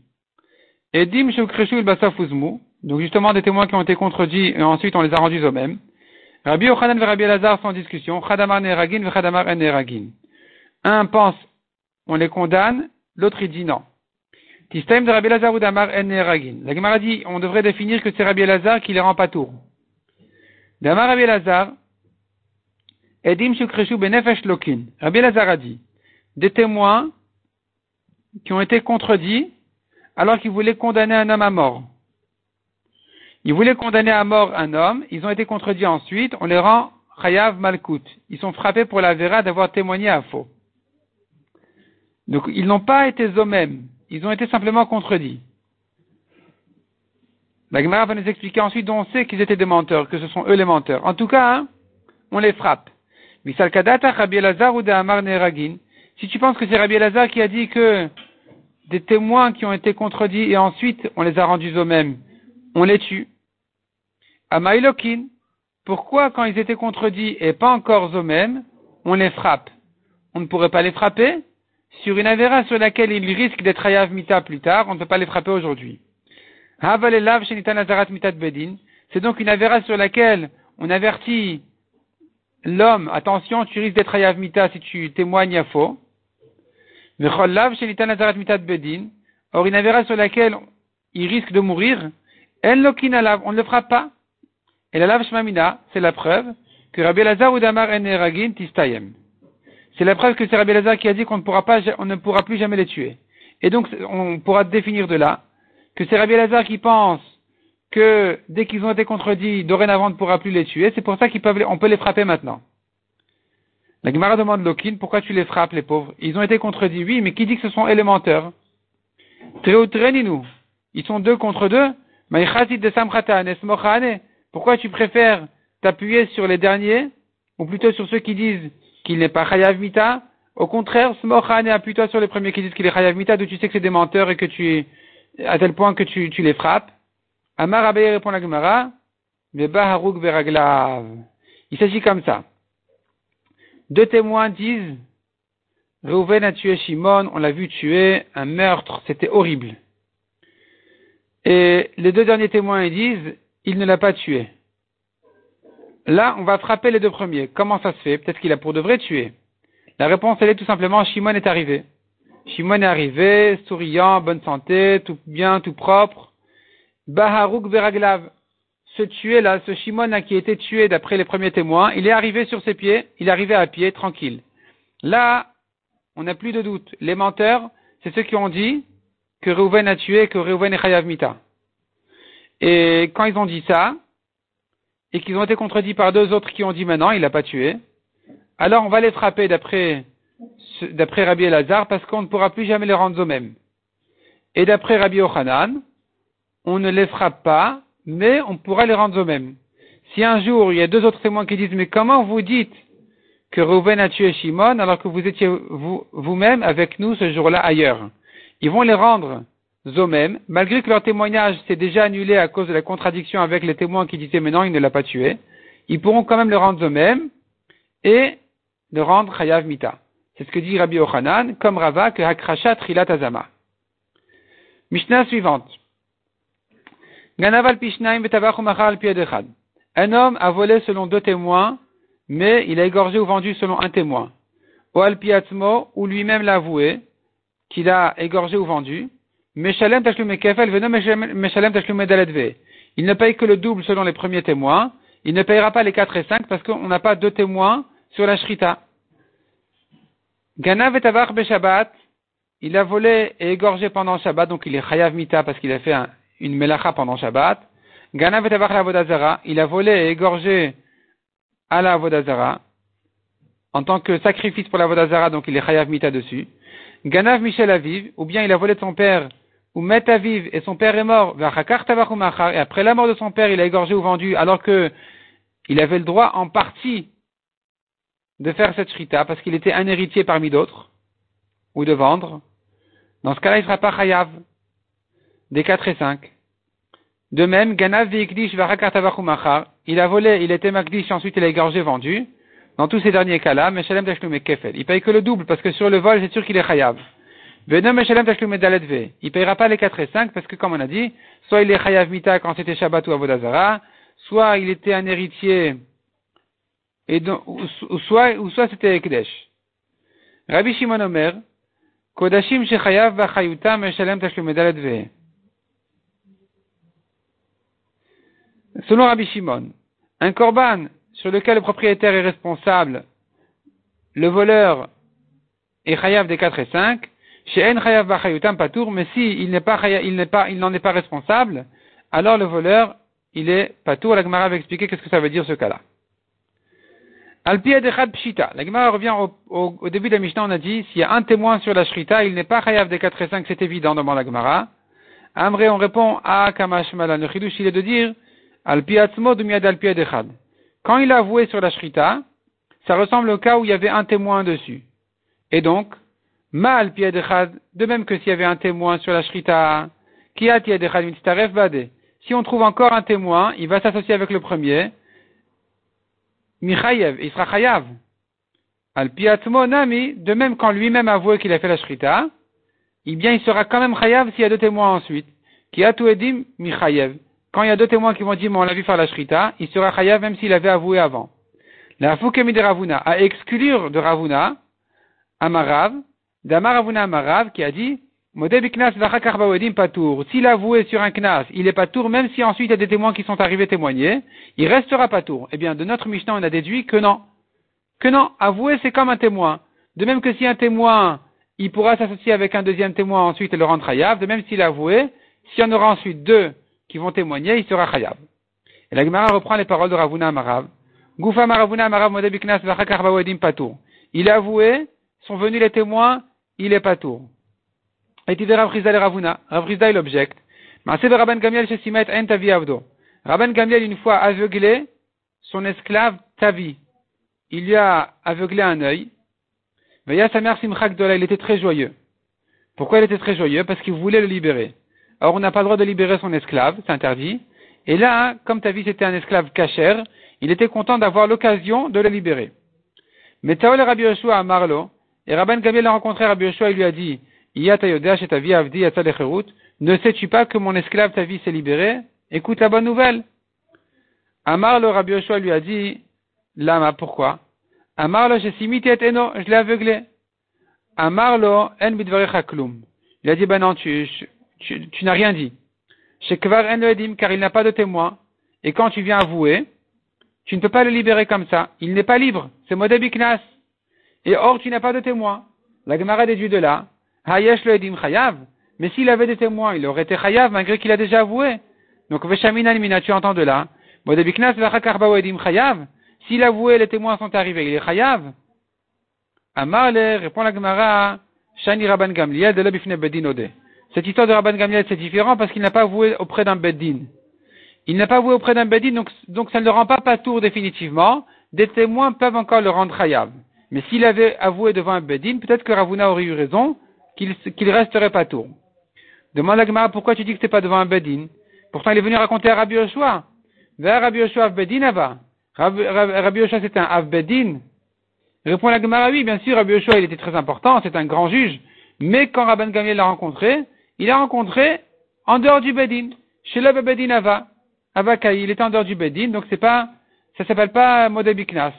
Et dim shukreshu il donc justement des témoins qui ont été contredits et ensuite on les a rendus eux-mêmes. Rabbi Yochanan et Rabbi Elazar sont discussion. Chadamar neragin ve Chadamar neragin. Un pense, on les condamne, l'autre il dit non. Tistaim de Rabbi Lazar ou d'Amar en Ragin. La Gemara dit, on devrait définir que c'est Rabbi Lazar qui les rend pas tour. D'Amar Rabbi Lazar, Edim Shukreshu Benefesh Lokin. Rabbi Lazar a dit, des témoins qui ont été contredits alors qu'ils voulaient condamner un homme à mort. Ils voulaient condamner à mort un homme, ils ont été contredits ensuite, on les rend Chayav Malkout. Ils sont frappés pour la vera d'avoir témoigné à faux. Donc ils n'ont pas été eux-mêmes, ils ont été simplement contredits. La va nous expliquer ensuite dont on sait qu'ils étaient des menteurs, que ce sont eux les menteurs. En tout cas, hein, on les frappe. Si tu penses que c'est Rabbi Elazar qui a dit que des témoins qui ont été contredits et ensuite on les a rendus eux-mêmes, on les tue. Amaïlokin, pourquoi quand ils étaient contredits et pas encore eux-mêmes, on les frappe? On ne pourrait pas les frapper sur une avéra sur laquelle ils risquent d'être ayav mita plus tard, on ne peut pas les frapper aujourd'hui. C'est donc une avéra sur laquelle on avertit l'homme, attention, tu risques d'être ayav mita si tu témoignes à faux. Or, une avéra sur laquelle il risque de mourir, on ne le frappe pas. Et la lave shmamina, c'est la preuve que Rabbi Lazar ou Damar en tistayem. C'est la preuve que c'est Rabbi Lazar qui a dit qu'on ne pourra pas, on ne pourra plus jamais les tuer. Et donc, on pourra définir de là que c'est Rabbi Lazar qui pense que dès qu'ils ont été contredits, dorénavant on ne pourra plus les tuer. C'est pour ça qu'on peut, on peut les frapper maintenant. La Gemara demande Lokin, pourquoi tu les frappes, les pauvres? Ils ont été contredits, oui, mais qui dit que ce sont élémentaires? nous. Ils sont deux contre deux. de Pourquoi tu préfères t'appuyer sur les derniers, ou plutôt sur ceux qui disent qu'il n'est pas chayav mita? Au contraire, smochane appuie-toi sur les premiers qui disent qu'il est chayav mita, d'où tu sais que c'est des menteurs et que tu, à tel point que tu, les frappes. Amar Abaye répond la Gemara, haruk veraglav. Il s'agit comme ça. Deux témoins disent, Reuven a tué Shimon, on l'a vu tuer, un meurtre, c'était horrible. Et les deux derniers témoins disent, il ne l'a pas tué. Là, on va frapper les deux premiers. Comment ça se fait? Peut-être qu'il a pour de vrai tué. La réponse, elle est tout simplement, Shimon est arrivé. Shimon est arrivé, souriant, bonne santé, tout bien, tout propre. Baharouk Beraglav. Ce tué là, ce Shimon qui a été tué d'après les premiers témoins, il est arrivé sur ses pieds, il est arrivé à pied, tranquille. Là, on n'a plus de doute. Les menteurs, c'est ceux qui ont dit que Reuven a tué, que Reuven est Chayav Mita. Et quand ils ont dit ça, et qu'ils ont été contredits par deux autres qui ont dit maintenant, il l'a pas tué, alors on va les frapper d'après, d'après Rabbi Elazar parce qu'on ne pourra plus jamais les rendre eux-mêmes. Et d'après Rabbi Ochanan, on ne les frappe pas, mais on pourra les rendre eux-mêmes. Si un jour il y a deux autres témoins qui disent mais comment vous dites que Reuven a tué Shimon alors que vous étiez vous, vous-même avec nous ce jour-là ailleurs, ils vont les rendre eux-mêmes, malgré que leur témoignage s'est déjà annulé à cause de la contradiction avec les témoins qui disaient mais non, il ne l'a pas tué, ils pourront quand même le rendre eux-mêmes et le rendre Chayav Mita. C'est ce que dit Rabbi Ochanan, comme Rava, que Hakrasha Trilat Azama. Mishnah suivante. Ganaval Un homme a volé selon deux témoins, mais il a égorgé ou vendu selon un témoin. O Alpiatzmo, ou lui-même l'a avoué, qu'il a égorgé ou vendu. Il ne paye que le double selon les premiers témoins. Il ne payera pas les 4 et 5 parce qu'on n'a pas deux témoins sur la shrita. Ganav et Shabbat, il a volé et égorgé pendant Shabbat, donc il est chayav mita parce qu'il a fait une melacha pendant Shabbat. Ganav et la Vodazara, il a volé et égorgé à la Vodazara en tant que sacrifice pour la Vodazara, donc il est chayav mita dessus. Ganav Michel Aviv, ou bien il a volé de son père ou Met Aviv et son père est mort, et après la mort de son père, il a égorgé ou vendu, alors que il avait le droit en partie de faire cette shrita, parce qu'il était un héritier parmi d'autres, ou de vendre. Dans ce cas-là, il ne sera pas chayav, des 4 et 5. De même, Ganav il a volé, il était makdish, ensuite il a égorgé, vendu. Dans tous ces derniers cas-là, Meshalem Kefel. Il paye que le double, parce que sur le vol, c'est sûr qu'il est chayav. Il ne payera pas les 4 et 5 parce que, comme on a dit, soit il est Chayav Mita quand c'était Shabbat ou Avodazara, soit il était un héritier, et donc, ou, soit, ou soit c'était Ekdesh. Rabbi Shimon Omer, Kodashim shechayav b'chayutam meshalem tashlumedalet ve. Selon Rabbi Shimon, un korban sur lequel le propriétaire est responsable, le voleur est chayav des 4 et 5, chez En chayav b'chayutam patour, mais si il n'est pas, il n'est pas, il n'en est pas responsable, alors le voleur, il est patour. La Gemara va expliquer qu'est-ce que ça veut dire ce cas-là. Al-Pied Pshita. La Gemara revient au, début de la Mishnah, on a dit, s'il y a un témoin sur la Shrita, il n'est pas chayav des 4 et 5, c'est évident, demande la Gemara. Amré, on répond, à Kamash Malan. Le chidush, il est de dire, Al-Piatzmo Miad al Echad. Quand il a avoué sur la Shrita, ça ressemble au cas où il y avait un témoin dessus. Et donc, Ma al Echad, de même que s'il y avait un témoin sur la Shrita, Ki at Echad Mitztaref Bade. Si on trouve encore un témoin, il va s'associer avec le premier, Michayev, il sera chayav. Al piatmo nami, de même quand lui-même avoué qu'il a fait la shrita, eh bien il sera quand même chayav s'il y a deux témoins ensuite. Qui a tout michayev. Quand il y a deux témoins qui vont dire, mais on l'a vu faire la shrita, il sera chayav même s'il avait avoué avant. La foukemi de Ravuna, à exclure de Ravuna, Amarav, d'Amaravuna Amarav, qui a dit, s'il a avoué sur un knas, il est patour, même si ensuite il y a des témoins qui sont arrivés témoigner, il restera patour. Eh bien, de notre Mishnah, on a déduit que non. Que non, avouer c'est comme un témoin. De même que si un témoin, il pourra s'associer avec un deuxième témoin ensuite et le rendre chayav, de même s'il a avoué, s'il y en aura ensuite deux qui vont témoigner, il sera chayav. Et la Gemara reprend les paroles de Ravuna Amarav. Goufa Maravuna Amarav Modebiknas Patour. Il a avoué, sont venus les témoins, il est patour. Et il objecte. Rabban Gamiel En Tavi Avdo. Rabban Gamiel, une fois aveuglé son esclave Tavi. Il lui a aveuglé un œil. Veya sa mère il était très joyeux. Pourquoi il était très joyeux? Parce qu'il voulait le libérer. Or, on n'a pas le droit de libérer son esclave, c'est interdit. Et là, comme Tavi c'était un esclave cachère, il était content d'avoir l'occasion de le libérer. Mais Taol Rabbi Yoshua à Marlo, et Rabban Gamiel a rencontré Rabbi Yoshua, il lui a dit, ne sais-tu pas que mon esclave ta vie s'est libéré Écoute la bonne nouvelle. Amar le Rabbi Yoshua lui a dit, Lama, pourquoi? Amar le eno, je l'ai aveuglé. Amar lo en klum. Il a dit, ben non, tu, tu, n'as rien dit. Shekvar en edim, car il n'a pas de témoin. Et quand tu viens avouer, tu ne peux pas le libérer comme ça. Il n'est pas libre. C'est modebiknas. Et or, tu n'as pas de témoin. La Gemara déduit de là Hayesh le edim chayav. Mais s'il avait des témoins, il aurait été chayav malgré qu'il a déjà avoué. Donc, Veshamina Mina, tu entends de là. Modebiknas vachakarba edim chayav. S'il avoué, les témoins sont arrivés, il est chayav. Amarle, répond la Gemara, Shani Rabban Gamliel de l'Abifne Bedin Ode. Cette histoire de Rabban Gamliel, c'est différent parce qu'il n'a pas avoué auprès d'un Beddin. Il n'a pas avoué auprès d'un Beddin, donc, donc ça ne le rend pas patour définitivement. Des témoins peuvent encore le rendre chayav. Mais s'il avait avoué devant un Beddin, peut-être que Ravuna aurait eu raison, qu'il resterait pas tour. Demande à Gemara pourquoi tu dis que c'est pas devant un Bedin? Pourtant, il est venu raconter à Rabbi Yoshua. Vers Rabbi Yoshua Bedin. Rabbi Yoshua c'est un Avbedin. Répond la Gemara, oui, bien sûr, Rabbi Yoshua il était très important, c'est un grand juge. Mais quand Rabban Gamiel l'a rencontré, il l'a rencontré en dehors du Bedin. Chez le Bedin Ava. Avakai, il était en dehors du Bedin, donc c'est pas, ça s'appelle pas Modebiknas.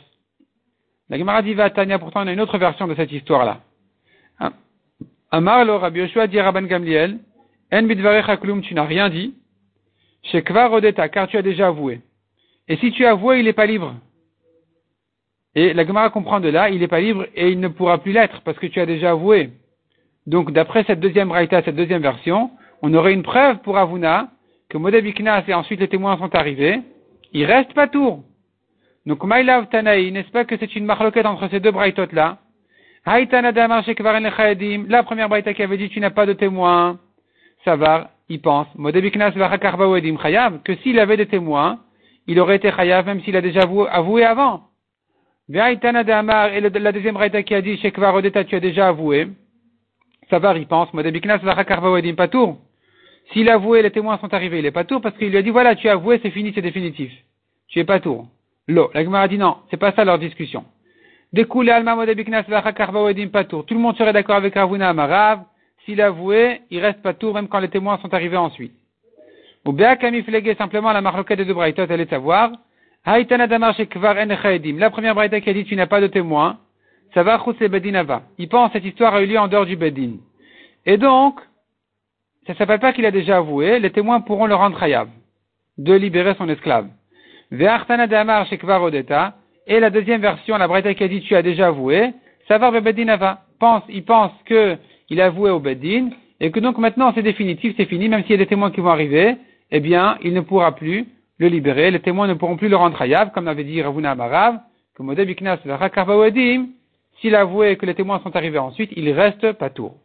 La Gemara dit Tanya, pourtant on a une autre version de cette histoire-là. Amar lo Rabbi Yoshua dit Rabban Gamliel, En bidvarecha tu n'as rien dit. Shekva rodeta, car tu as déjà avoué. Et si tu avoué, il n'est pas libre. Et la Gemara comprend de là, il n'est pas libre et il ne pourra plus l'être parce que tu as déjà avoué. Donc, d'après cette deuxième braïta, cette deuxième version, on aurait une preuve pour Avuna que Modebiknas et ensuite les témoins sont arrivés. Il reste pas tour. Donc, Maïlav Tanaï, n'est-ce pas que c'est une marloquette entre ces deux braïtotes là? La première braïta qui avait dit tu n'as pas de témoin, Savar, il pense, que s'il avait des témoins, il aurait été chayav même s'il a déjà avoué, avant. Et la deuxième braïta qui a dit tu as déjà avoué, Savar, il pense, patour. S'il a avoué, les témoins sont arrivés, il est pas tour parce qu'il lui a dit voilà, tu as avoué, c'est fini, c'est définitif. Tu es pas tour. L'eau. La Gemara dit non, c'est pas ça leur discussion. Tout le monde serait d'accord avec Ravuna Amarav. S'il avoué, il reste pas tour même quand les témoins sont arrivés ensuite. Ou Flegé, simplement la marloquette de deux braïtot, elle est savoir. La première braïta qui a dit tu n'as pas de témoin. ça va bedinava. Il pense cette histoire a eu lieu en dehors du bedin. Et donc, ça ne s'appelle pas qu'il a déjà avoué, les témoins pourront le rendre hayab, de libérer son esclave. Et la deuxième version, la Breta qui a dit tu as déjà avoué, ça va bedinava. Pense, il pense qu'il a avoué au bedin, et que donc maintenant c'est définitif, c'est fini, même s'il y a des témoins qui vont arriver, eh bien, il ne pourra plus le libérer, les témoins ne pourront plus le rendre hayab, comme l'avait dit Ravuna Amarav, que Modeb Iknas s'il avouait que les témoins sont arrivés ensuite, il reste pas tour.